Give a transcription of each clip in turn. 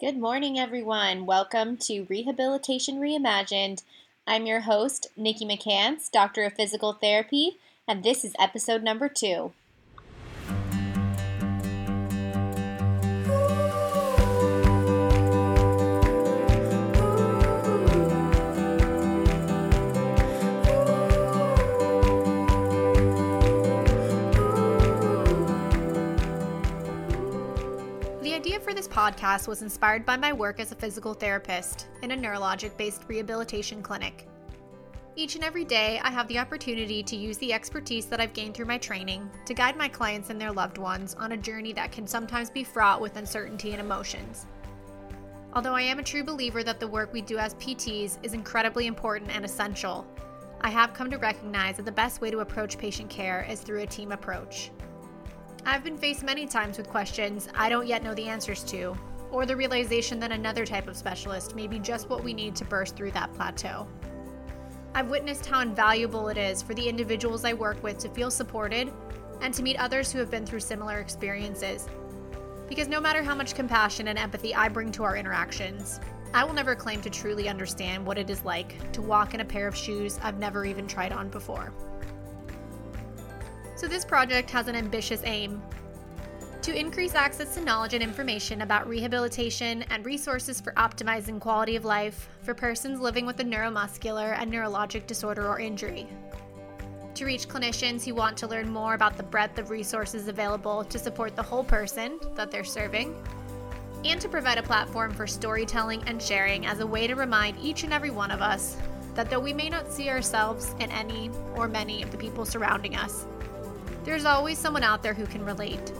Good morning, everyone. Welcome to Rehabilitation Reimagined. I'm your host, Nikki McCants, Doctor of Physical Therapy, and this is episode number two. Podcast was inspired by my work as a physical therapist in a neurologic based rehabilitation clinic. Each and every day, I have the opportunity to use the expertise that I've gained through my training to guide my clients and their loved ones on a journey that can sometimes be fraught with uncertainty and emotions. Although I am a true believer that the work we do as PTs is incredibly important and essential, I have come to recognize that the best way to approach patient care is through a team approach. I've been faced many times with questions I don't yet know the answers to, or the realization that another type of specialist may be just what we need to burst through that plateau. I've witnessed how invaluable it is for the individuals I work with to feel supported and to meet others who have been through similar experiences. Because no matter how much compassion and empathy I bring to our interactions, I will never claim to truly understand what it is like to walk in a pair of shoes I've never even tried on before. So, this project has an ambitious aim to increase access to knowledge and information about rehabilitation and resources for optimizing quality of life for persons living with a neuromuscular and neurologic disorder or injury. To reach clinicians who want to learn more about the breadth of resources available to support the whole person that they're serving. And to provide a platform for storytelling and sharing as a way to remind each and every one of us that though we may not see ourselves in any or many of the people surrounding us, there's always someone out there who can relate.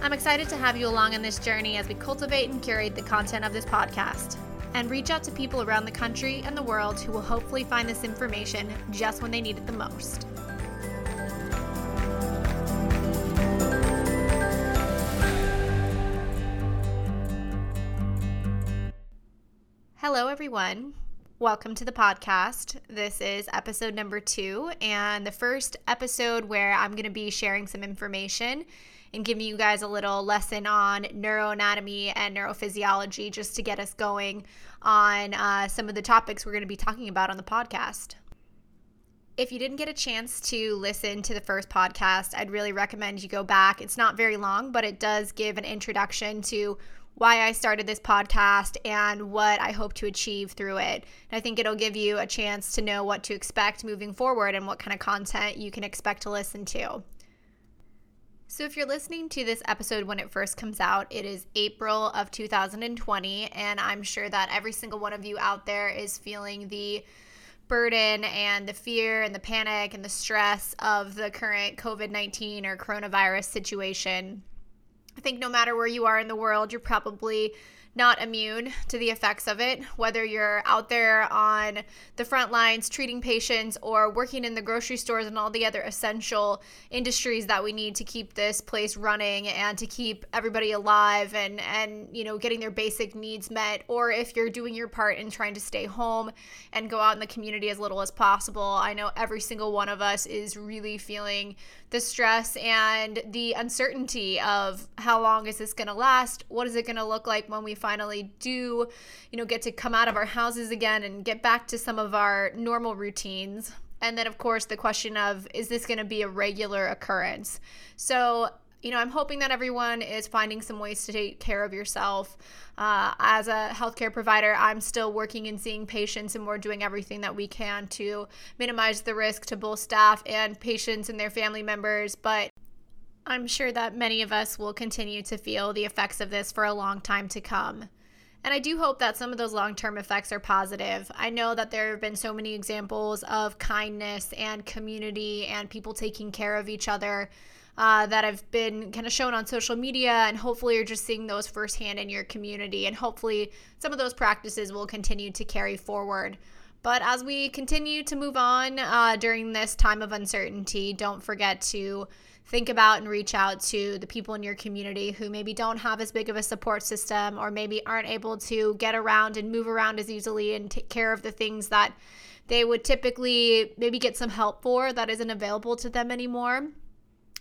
I'm excited to have you along on this journey as we cultivate and curate the content of this podcast and reach out to people around the country and the world who will hopefully find this information just when they need it the most. Hello, everyone. Welcome to the podcast. This is episode number two, and the first episode where I'm going to be sharing some information and giving you guys a little lesson on neuroanatomy and neurophysiology just to get us going on uh, some of the topics we're going to be talking about on the podcast. If you didn't get a chance to listen to the first podcast, I'd really recommend you go back. It's not very long, but it does give an introduction to why I started this podcast and what I hope to achieve through it. And I think it'll give you a chance to know what to expect moving forward and what kind of content you can expect to listen to. So, if you're listening to this episode when it first comes out, it is April of 2020, and I'm sure that every single one of you out there is feeling the burden and the fear and the panic and the stress of the current COVID 19 or coronavirus situation. I think no matter where you are in the world, you're probably not immune to the effects of it, whether you're out there on the front lines treating patients or working in the grocery stores and all the other essential industries that we need to keep this place running and to keep everybody alive and and you know getting their basic needs met or if you're doing your part in trying to stay home and go out in the community as little as possible. I know every single one of us is really feeling the stress and the uncertainty of how long is this going to last? What is it going to look like when we finally do, you know, get to come out of our houses again and get back to some of our normal routines? And then, of course, the question of is this going to be a regular occurrence? So, you know, I'm hoping that everyone is finding some ways to take care of yourself. Uh, as a healthcare provider, I'm still working and seeing patients, and we're doing everything that we can to minimize the risk to both staff and patients and their family members. But I'm sure that many of us will continue to feel the effects of this for a long time to come. And I do hope that some of those long term effects are positive. I know that there have been so many examples of kindness and community and people taking care of each other uh, that have been kind of shown on social media, and hopefully you're just seeing those firsthand in your community. And hopefully some of those practices will continue to carry forward. But as we continue to move on uh, during this time of uncertainty, don't forget to think about and reach out to the people in your community who maybe don't have as big of a support system or maybe aren't able to get around and move around as easily and take care of the things that they would typically maybe get some help for that isn't available to them anymore.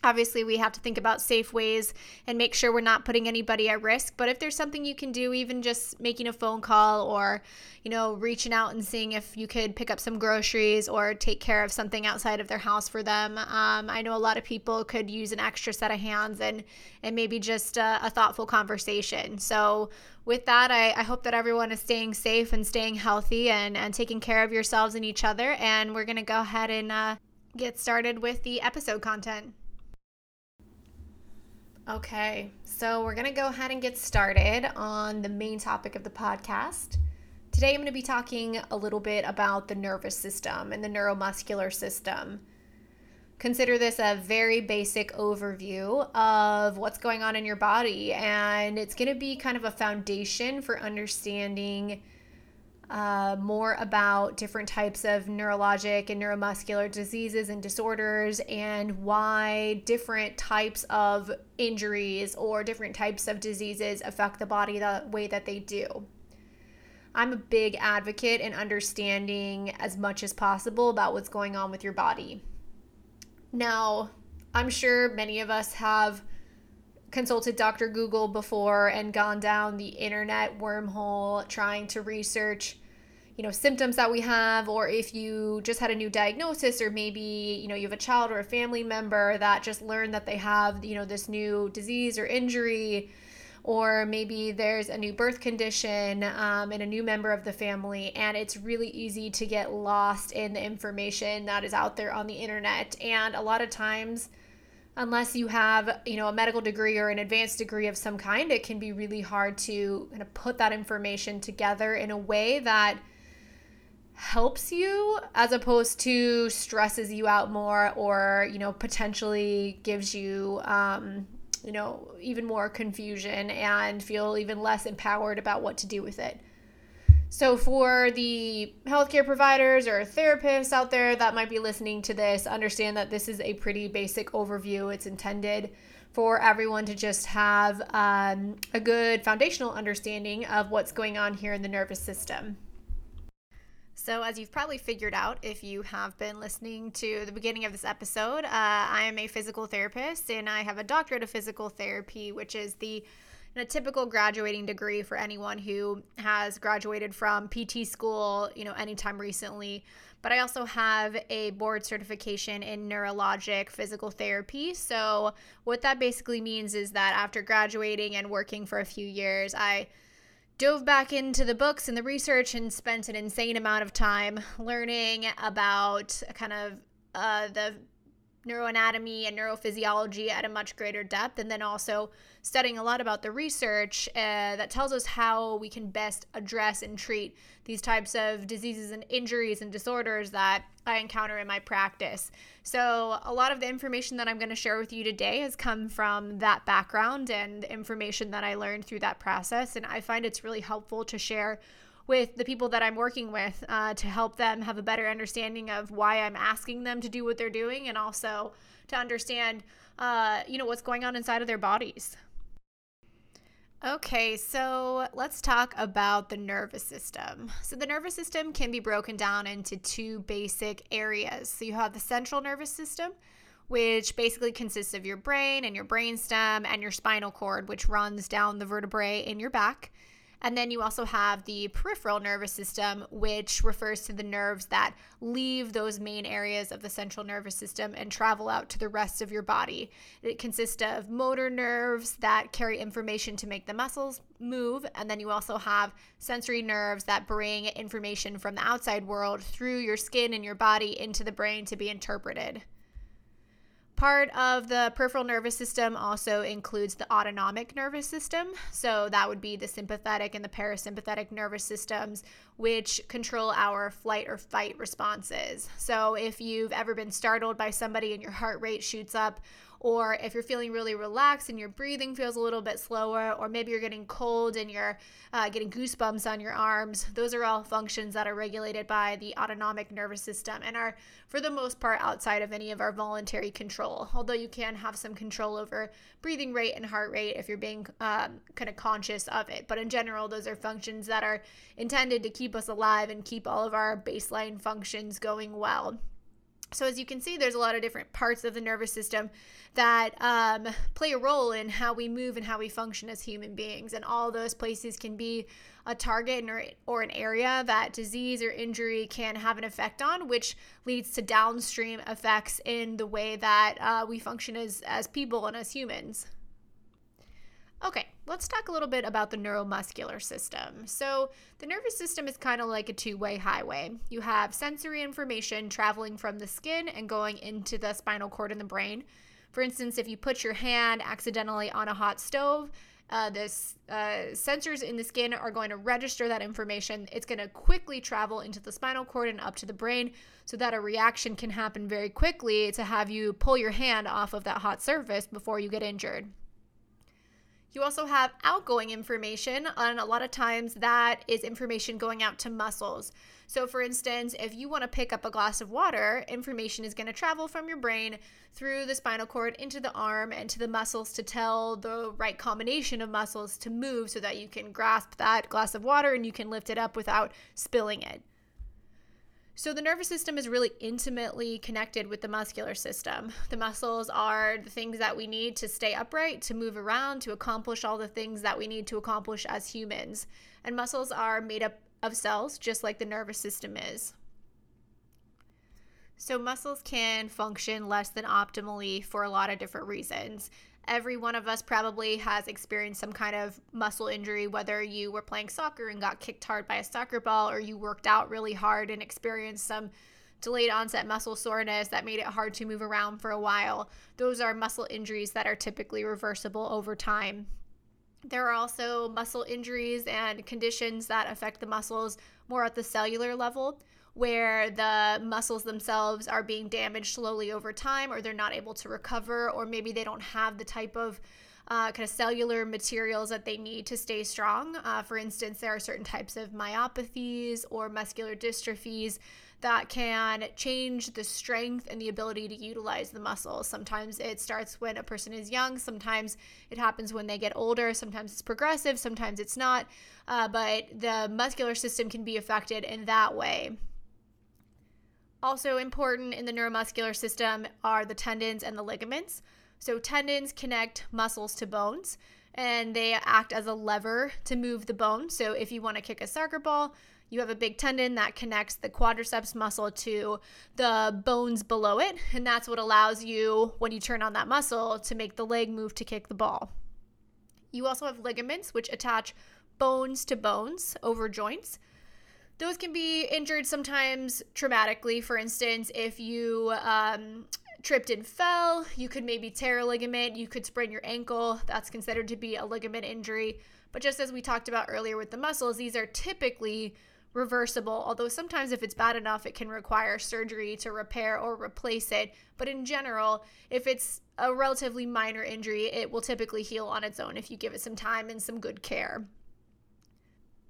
Obviously, we have to think about safe ways and make sure we're not putting anybody at risk. But if there's something you can do, even just making a phone call or, you know, reaching out and seeing if you could pick up some groceries or take care of something outside of their house for them. Um, I know a lot of people could use an extra set of hands and and maybe just a, a thoughtful conversation. So with that, I, I hope that everyone is staying safe and staying healthy and, and taking care of yourselves and each other. And we're to go ahead and uh, get started with the episode content. Okay, so we're going to go ahead and get started on the main topic of the podcast. Today, I'm going to be talking a little bit about the nervous system and the neuromuscular system. Consider this a very basic overview of what's going on in your body, and it's going to be kind of a foundation for understanding uh, more about different types of neurologic and neuromuscular diseases and disorders and why different types of injuries or different types of diseases affect the body the way that they do. I'm a big advocate in understanding as much as possible about what's going on with your body. Now, I'm sure many of us have consulted Dr. Google before and gone down the internet wormhole trying to research you know symptoms that we have or if you just had a new diagnosis or maybe you know you have a child or a family member that just learned that they have you know this new disease or injury or maybe there's a new birth condition um, and a new member of the family and it's really easy to get lost in the information that is out there on the internet and a lot of times unless you have you know a medical degree or an advanced degree of some kind it can be really hard to kind of put that information together in a way that helps you as opposed to stresses you out more or you know potentially gives you um, you know even more confusion and feel even less empowered about what to do with it so for the healthcare providers or therapists out there that might be listening to this understand that this is a pretty basic overview. It's intended for everyone to just have um, a good foundational understanding of what's going on here in the nervous system. So, as you've probably figured out if you have been listening to the beginning of this episode, uh, I am a physical therapist and I have a doctorate of physical therapy, which is the a typical graduating degree for anyone who has graduated from PT school, you know, anytime recently. But I also have a board certification in neurologic physical therapy. So, what that basically means is that after graduating and working for a few years, I dove back into the books and the research and spent an insane amount of time learning about kind of uh, the neuroanatomy and neurophysiology at a much greater depth, and then also studying a lot about the research uh, that tells us how we can best address and treat these types of diseases and injuries and disorders that I encounter in my practice. So, a lot of the information that I'm going to share with you today has come from that background and information that I learned through that process, and I find it's really helpful to share with the people that I'm working with uh, to help them have a better understanding of why I'm asking them to do what they're doing and also to understand, uh, you know, what's going on inside of their bodies. Okay, so let's talk about the nervous system. So, the nervous system can be broken down into two basic areas. So, you have the central nervous system, which basically consists of your brain and your brainstem and your spinal cord, which runs down the vertebrae in your back. And then you also have the peripheral nervous system, which refers to the nerves that leave those main areas of the central nervous system and travel out to the rest of your body. It consists of motor nerves that carry information to make the muscles move. And then you also have sensory nerves that bring information from the outside world through your skin and your body into the brain to be interpreted. Part of the peripheral nervous system also includes the autonomic nervous system. So, that would be the sympathetic and the parasympathetic nervous systems, which control our flight or fight responses. So, if you've ever been startled by somebody and your heart rate shoots up, or if you're feeling really relaxed and your breathing feels a little bit slower, or maybe you're getting cold and you're uh, getting goosebumps on your arms, those are all functions that are regulated by the autonomic nervous system and are, for the most part, outside of any of our voluntary control. Although you can have some control over breathing rate and heart rate if you're being um, kind of conscious of it. But in general, those are functions that are intended to keep us alive and keep all of our baseline functions going well. So, as you can see, there's a lot of different parts of the nervous system that um, play a role in how we move and how we function as human beings. And all those places can be a target or, or an area that disease or injury can have an effect on, which leads to downstream effects in the way that uh, we function as, as people and as humans. Okay, let's talk a little bit about the neuromuscular system. So, the nervous system is kind of like a two way highway. You have sensory information traveling from the skin and going into the spinal cord in the brain. For instance, if you put your hand accidentally on a hot stove, uh, this uh, sensors in the skin are going to register that information. It's going to quickly travel into the spinal cord and up to the brain so that a reaction can happen very quickly to have you pull your hand off of that hot surface before you get injured. You also have outgoing information, and a lot of times that is information going out to muscles. So, for instance, if you want to pick up a glass of water, information is going to travel from your brain through the spinal cord into the arm and to the muscles to tell the right combination of muscles to move so that you can grasp that glass of water and you can lift it up without spilling it. So, the nervous system is really intimately connected with the muscular system. The muscles are the things that we need to stay upright, to move around, to accomplish all the things that we need to accomplish as humans. And muscles are made up of cells, just like the nervous system is. So, muscles can function less than optimally for a lot of different reasons every one of us probably has experienced some kind of muscle injury, whether you were playing soccer and got kicked hard by a soccer ball, or you worked out really hard and experienced some delayed onset muscle soreness that made it hard to move around for a while. Those are muscle injuries that are typically reversible over time. There are also muscle injuries and conditions that affect the muscles more at the cellular level where the muscles themselves are being damaged slowly over time or they're not able to recover or maybe they don't have the type of uh, kind of cellular materials that they need to stay strong. Uh, for instance, there are certain types of myopathies or muscular dystrophies that can change the strength and the ability to utilize the muscles. Sometimes it starts when a person is young, sometimes it happens when they get older, sometimes it's progressive, sometimes it's not. Uh, but the muscular system can be affected in that way. Also important in the neuromuscular system are the tendons and the ligaments. So, tendons connect muscles to bones and they act as a lever to move the bone. So, if you want to kick a soccer ball, you have a big tendon that connects the quadriceps muscle to the bones below it. And that's what allows you, when you turn on that muscle, to make the leg move to kick the ball. You also have ligaments, which attach bones to bones over joints those can be injured sometimes traumatically. For instance, if you um, tripped and fell, you could maybe tear a ligament, you could sprain your ankle. That's considered to be a ligament injury. But just as we talked about earlier with the muscles, these are typically reversible, although sometimes if it's bad enough, it can require surgery to repair or replace it. But in general, if it's a relatively minor injury, it will typically heal on its own if you give it some time and some good care.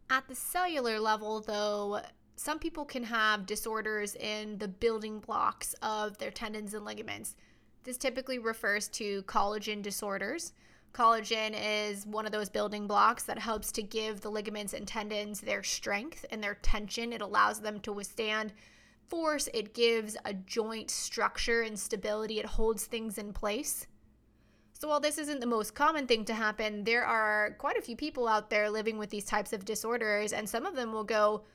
At the cellular level, though, some people can have disorders in the building blocks of their tendons and ligaments. This typically refers to collagen disorders. Collagen is one of those building blocks that helps to give the ligaments and tendons their strength and their tension. It allows them to withstand force, it gives a joint structure and stability, it holds things in place. So, while this isn't the most common thing to happen, there are quite a few people out there living with these types of disorders, and some of them will go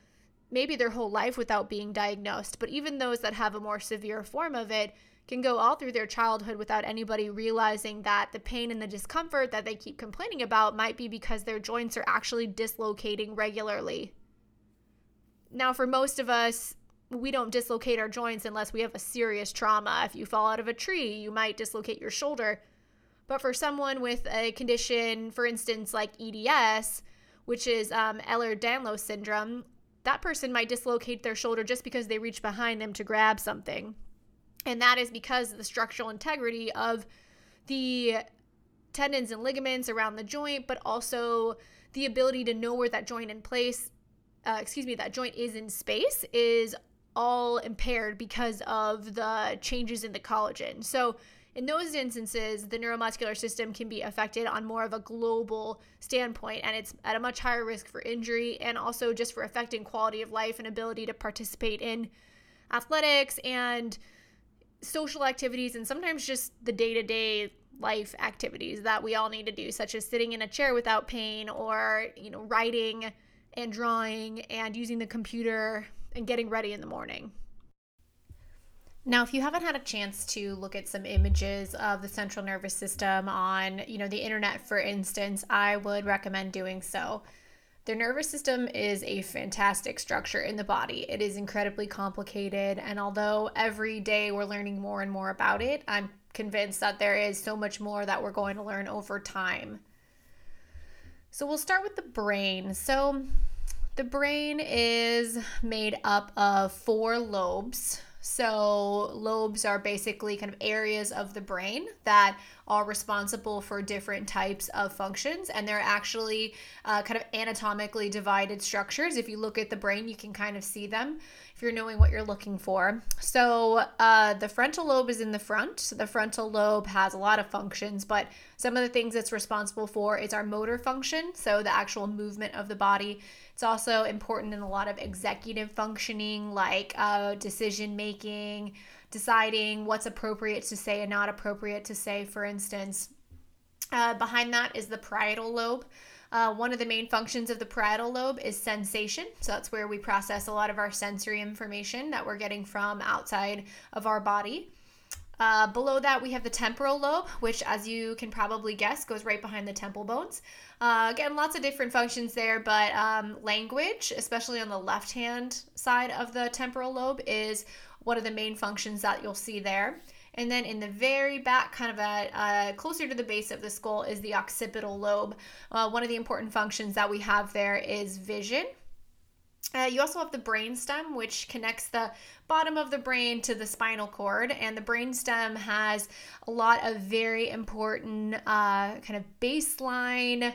maybe their whole life without being diagnosed. But even those that have a more severe form of it can go all through their childhood without anybody realizing that the pain and the discomfort that they keep complaining about might be because their joints are actually dislocating regularly. Now, for most of us, we don't dislocate our joints unless we have a serious trauma. If you fall out of a tree, you might dislocate your shoulder. But for someone with a condition, for instance, like EDS, which is um, Ehlers Danlos syndrome, that person might dislocate their shoulder just because they reach behind them to grab something. And that is because of the structural integrity of the tendons and ligaments around the joint, but also the ability to know where that joint in place, uh, excuse me, that joint is in space is all impaired because of the changes in the collagen. So in those instances, the neuromuscular system can be affected on more of a global standpoint, and it's at a much higher risk for injury and also just for affecting quality of life and ability to participate in athletics and social activities and sometimes just the day to day life activities that we all need to do, such as sitting in a chair without pain or, you know, writing and drawing and using the computer and getting ready in the morning. Now, if you haven't had a chance to look at some images of the central nervous system on, you know, the internet for instance, I would recommend doing so. The nervous system is a fantastic structure in the body. It is incredibly complicated, and although every day we're learning more and more about it, I'm convinced that there is so much more that we're going to learn over time. So, we'll start with the brain. So, the brain is made up of four lobes. So, lobes are basically kind of areas of the brain that are responsible for different types of functions, and they're actually uh, kind of anatomically divided structures. If you look at the brain, you can kind of see them if you're knowing what you're looking for. So, uh, the frontal lobe is in the front. The frontal lobe has a lot of functions, but some of the things it's responsible for is our motor function, so the actual movement of the body. It's also important in a lot of executive functioning, like uh, decision making, deciding what's appropriate to say and not appropriate to say, for instance. Uh, behind that is the parietal lobe. Uh, one of the main functions of the parietal lobe is sensation. So that's where we process a lot of our sensory information that we're getting from outside of our body. Uh, below that, we have the temporal lobe, which, as you can probably guess, goes right behind the temple bones. Uh, again, lots of different functions there, but um, language, especially on the left hand side of the temporal lobe, is one of the main functions that you'll see there. And then in the very back, kind of at uh, closer to the base of the skull, is the occipital lobe. Uh, one of the important functions that we have there is vision. Uh, you also have the brainstem, which connects the bottom of the brain to the spinal cord, and the brainstem has a lot of very important uh, kind of baseline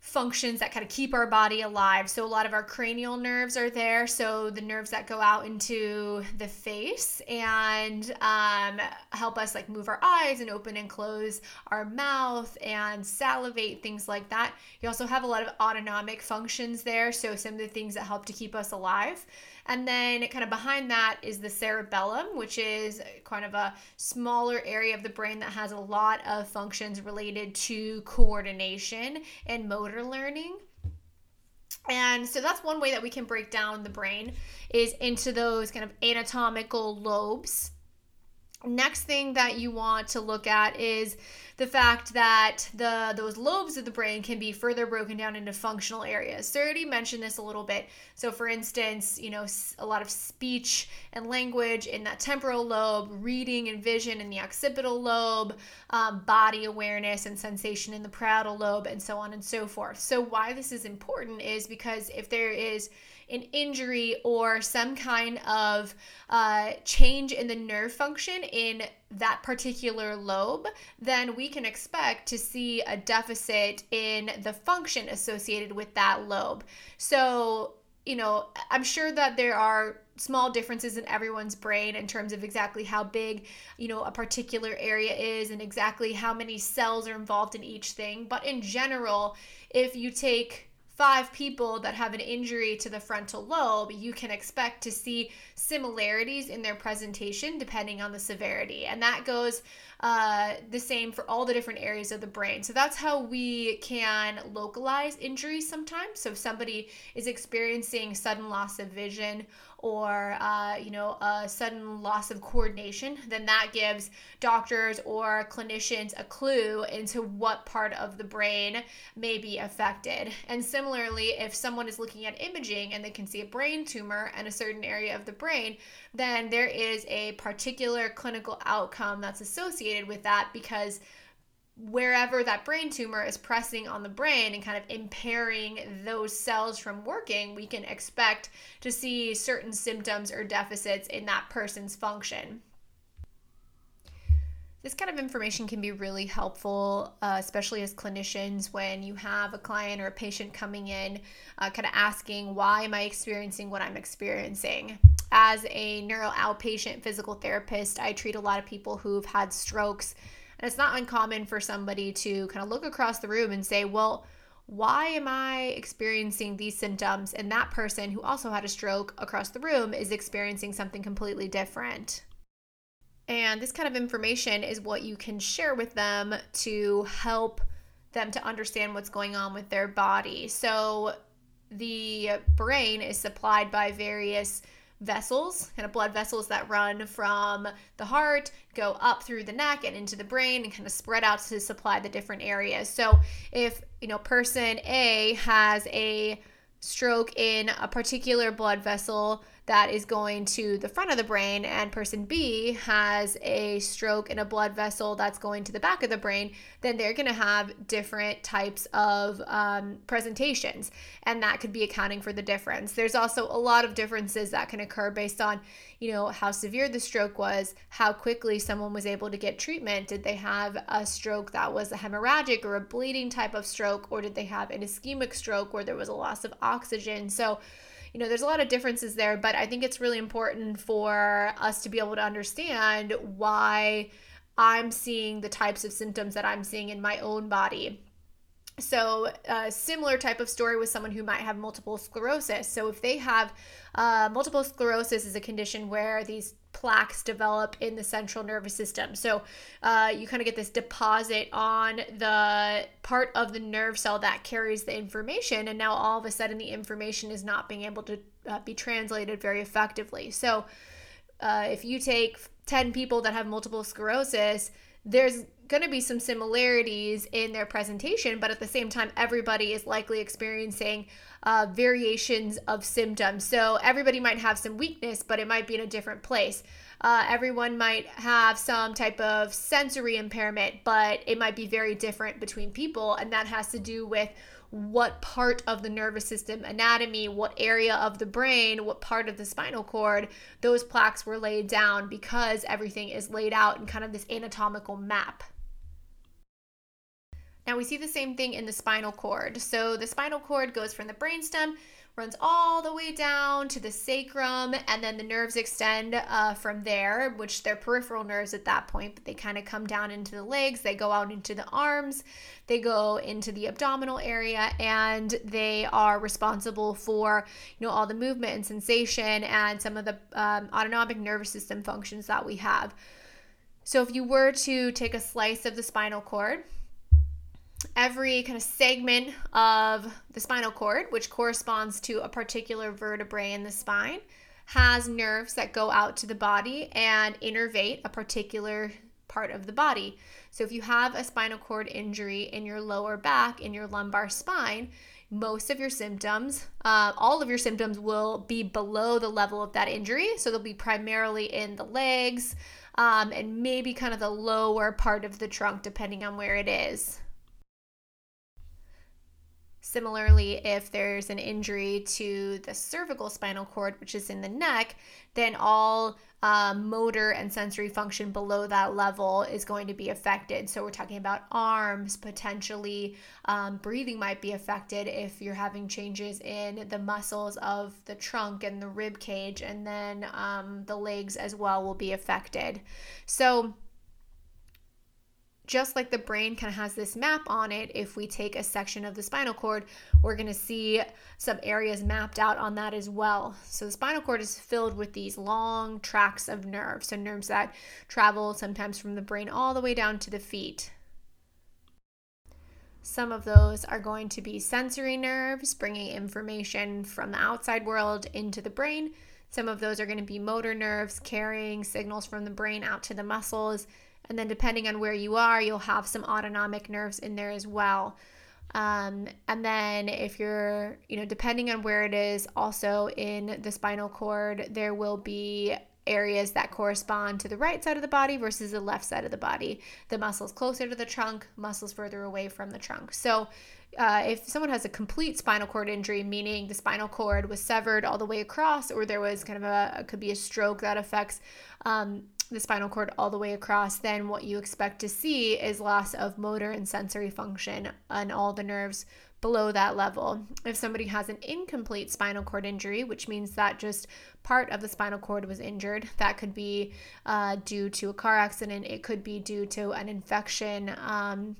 functions that kind of keep our body alive. So a lot of our cranial nerves are there. So the nerves that go out into the face and um, help us like move our eyes and open and close our mouth and salivate, things like that. You also have a lot of autonomic functions there. So some of the things that help to keep us alive. And then kind of behind that is the cerebellum, which is kind of a smaller area of the brain that has a lot of functions related to coordination and motor learning. And so that's one way that we can break down the brain is into those kind of anatomical lobes. Next thing that you want to look at is the fact that the those lobes of the brain can be further broken down into functional areas. So I already mentioned this a little bit. So for instance, you know, a lot of speech and language in that temporal lobe, reading and vision in the occipital lobe, um, body awareness and sensation in the parietal lobe, and so on and so forth. So why this is important is because if there is an injury or some kind of uh, change in the nerve function in that particular lobe, then we can expect to see a deficit in the function associated with that lobe. So, you know, I'm sure that there are small differences in everyone's brain in terms of exactly how big, you know, a particular area is and exactly how many cells are involved in each thing. But in general, if you take five people that have an injury to the frontal lobe, you can expect to see similarities in their presentation depending on the severity. And that goes uh, the same for all the different areas of the brain. So that's how we can localize injuries sometimes. So if somebody is experiencing sudden loss of vision or uh, you know a sudden loss of coordination then that gives doctors or clinicians a clue into what part of the brain may be affected and similarly if someone is looking at imaging and they can see a brain tumor and a certain area of the brain then there is a particular clinical outcome that's associated with that because wherever that brain tumor is pressing on the brain and kind of impairing those cells from working, we can expect to see certain symptoms or deficits in that person's function. This kind of information can be really helpful, uh, especially as clinicians, when you have a client or a patient coming in, uh, kind of asking, Why am I experiencing what I'm experiencing? As a neuro outpatient physical therapist, I treat a lot of people who've had strokes and it's not uncommon for somebody to kind of look across the room and say, well, why am I experiencing these symptoms? And that person who also had a stroke across the room is experiencing something completely different. And this kind of information is what you can share with them to help them to understand what's going on with their body. So the brain is supplied by various vessels, kind of blood vessels that run from the heart, go up through the neck and into the brain and kind of spread out to supply the different areas. So if, you know, person A has a stroke in a particular blood vessel that is going to the front of the brain, and person B has a stroke in a blood vessel that's going to the back of the brain, then they're going to have different types of um, presentations, and that could be accounting for the difference. There's also a lot of differences that can occur based on, you know, how severe the stroke was, how quickly someone was able to get treatment. Did they have a stroke that was a hemorrhagic or a bleeding type of stroke, or did they have an ischemic stroke where there was a loss of oxygen? So, you know, there's a lot of differences there, but I think it's really important for us to be able to understand why I'm seeing the types of symptoms that I'm seeing in my own body. So, a similar type of story with someone who might have multiple sclerosis. So, if they have uh, multiple sclerosis, is a condition where these plaques develop in the central nervous system. So uh, you kind of get this deposit on the part of the nerve cell that carries the information, and now all of a sudden the information is not being able to uh, be translated very effectively. So uh, if you take 10 people that have multiple sclerosis, there's going to be some similarities in their presentation, but at the same time, everybody is likely experiencing uh, variations of symptoms. So everybody might have some weakness, but it might be in a different place. Uh, everyone might have some type of sensory impairment, but it might be very different between people. And that has to do with what part of the nervous system anatomy, what area of the brain, what part of the spinal cord those plaques were laid down because everything is laid out in kind of this anatomical map. Now we see the same thing in the spinal cord. So the spinal cord goes from the brainstem, runs all the way down to the sacrum, and then the nerves extend uh, from there, which they're peripheral nerves at that point, but they kind of come down into the legs, they go out into the arms, they go into the abdominal area, and they are responsible for you know all the movement and sensation and some of the um, autonomic nervous system functions that we have. So if you were to take a slice of the spinal cord, every kind of segment of the spinal cord, which corresponds to a particular vertebrae in the spine, has nerves that go out to the body and innervate a particular part of the body. So if you have a spinal cord injury in your lower back, in your lumbar spine, most of your symptoms, uh, all of your symptoms will be below the level of that injury. So they'll be primarily in the legs um, and maybe kind of the lower part of the trunk, depending on where it is. Similarly, if there's an injury to the cervical spinal cord, which is in the neck, then all um, motor and sensory function below that level is going to be affected. So, we're talking about arms, potentially um, breathing might be affected if you're having changes in the muscles of the trunk and the rib cage, and then um, the legs as well will be affected. So, just like the brain kind of has this map on it, if we take a section of the spinal cord, we're going to see some areas mapped out on that as well. So the spinal cord is filled with these long tracks of nerves, so nerves that travel sometimes from the brain all the way down to the feet. Some of those are going to be sensory nerves, bringing information from the outside world into the brain. Some of those are going to be motor nerves, carrying signals from the brain out to the muscles and then depending on where you are, you'll have some autonomic nerves in there as well. Um, and then if you're, you know, depending on where it is, also in the spinal cord, there will be areas that correspond to the right side of the body versus the left side of the body. The muscles closer to the trunk, muscles further away from the trunk. So uh, if someone has a complete spinal cord injury, meaning the spinal cord was severed all the way across, or there was kind of a, could be a stroke that affects um, the spinal cord all the way across, then what you expect to see is loss of motor and sensory function on all the nerves below that level. If somebody has an incomplete spinal cord injury, which means that just part of the spinal cord was injured, that could be uh, due to a car accident, it could be due to an infection. Um,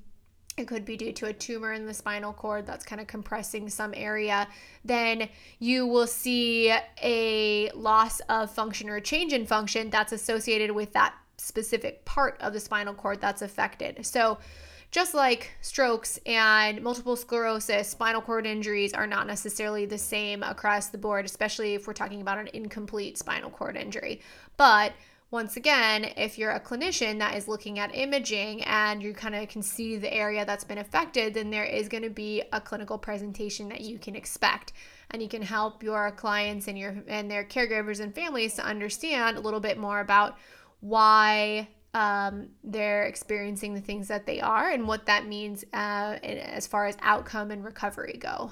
it could be due to a tumor in the spinal cord that's kind of compressing some area, then you will see a loss of function or a change in function that's associated with that specific part of the spinal cord that's affected. So, just like strokes and multiple sclerosis, spinal cord injuries are not necessarily the same across the board, especially if we're talking about an incomplete spinal cord injury. But once again, if you're a clinician that is looking at imaging and you kind of can see the area that's been affected, then there is going to be a clinical presentation that you can expect. And you can help your clients and your and their caregivers and families to understand a little bit more about why um, they're experiencing the things that they are and what that means uh, as far as outcome and recovery go.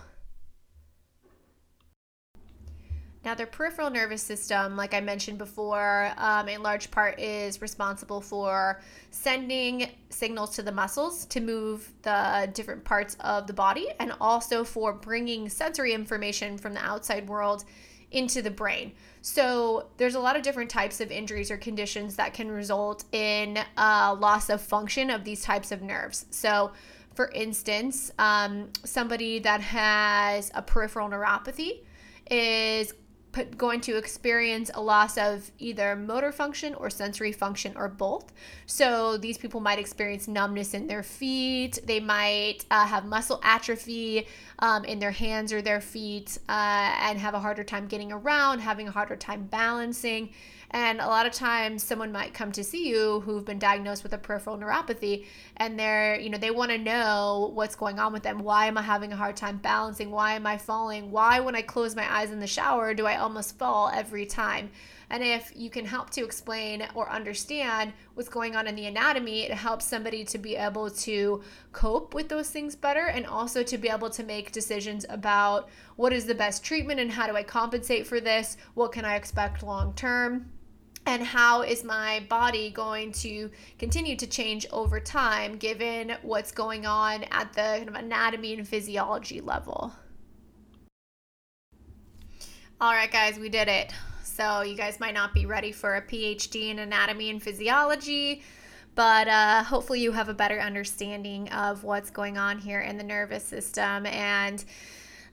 Now, their peripheral nervous system, like I mentioned before, um, in large part is responsible for sending signals to the muscles to move the different parts of the body and also for bringing sensory information from the outside world into the brain. So, there's a lot of different types of injuries or conditions that can result in uh, loss of function of these types of nerves. So, for instance, um, somebody that has a peripheral neuropathy is going to experience a loss of either motor function or sensory function or both. So these people might experience numbness in their feet. They might uh, have muscle atrophy um, in their hands or their feet uh, and have a harder time getting around, having a harder time balancing. And a lot of times someone might come to see you who've been diagnosed with a peripheral neuropathy and they're, you know, they want to know what's going on with them. Why am I having a hard time balancing? Why am I falling? Why when I close my eyes in the shower do I almost fall every time? And if you can help to explain or understand what's going on in the anatomy, it helps somebody to be able to cope with those things better and also to be able to make decisions about what is the best treatment and how do I compensate for this? What can I expect long term? And how is my body going to continue to change over time given what's going on at the kind of anatomy and physiology level. All right, guys, we did it. So, you guys might not be ready for a PhD in anatomy and physiology, but uh, hopefully, you have a better understanding of what's going on here in the nervous system and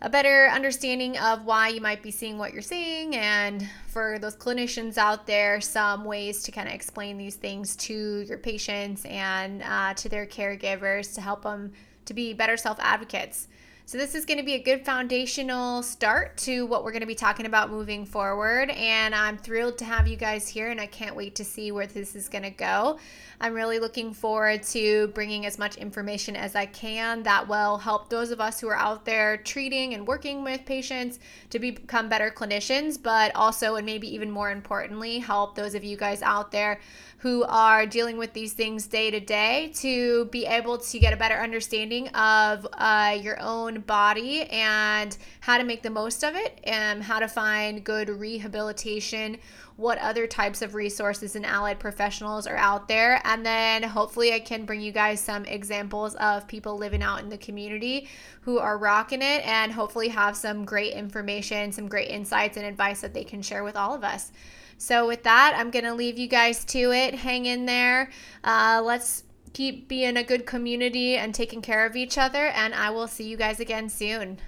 a better understanding of why you might be seeing what you're seeing, and for those clinicians out there, some ways to kind of explain these things to your patients and uh, to their caregivers to help them to be better self advocates. So, this is going to be a good foundational start to what we're going to be talking about moving forward. And I'm thrilled to have you guys here, and I can't wait to see where this is going to go. I'm really looking forward to bringing as much information as I can that will help those of us who are out there treating and working with patients to become better clinicians, but also, and maybe even more importantly, help those of you guys out there who are dealing with these things day to day to be able to get a better understanding of uh, your body and how to make the most of it and how to find good rehabilitation what other types of resources and allied professionals are out there. And then hopefully, I can bring you guys some examples of people living out in the community who are rocking it and hopefully have some great information, some great insights and advice that they can share with all of us. So, with that, I'm going to leave you guys to it. Hang in there. Uh, let's keep being a good community and taking care of each other. And I will see you guys again soon.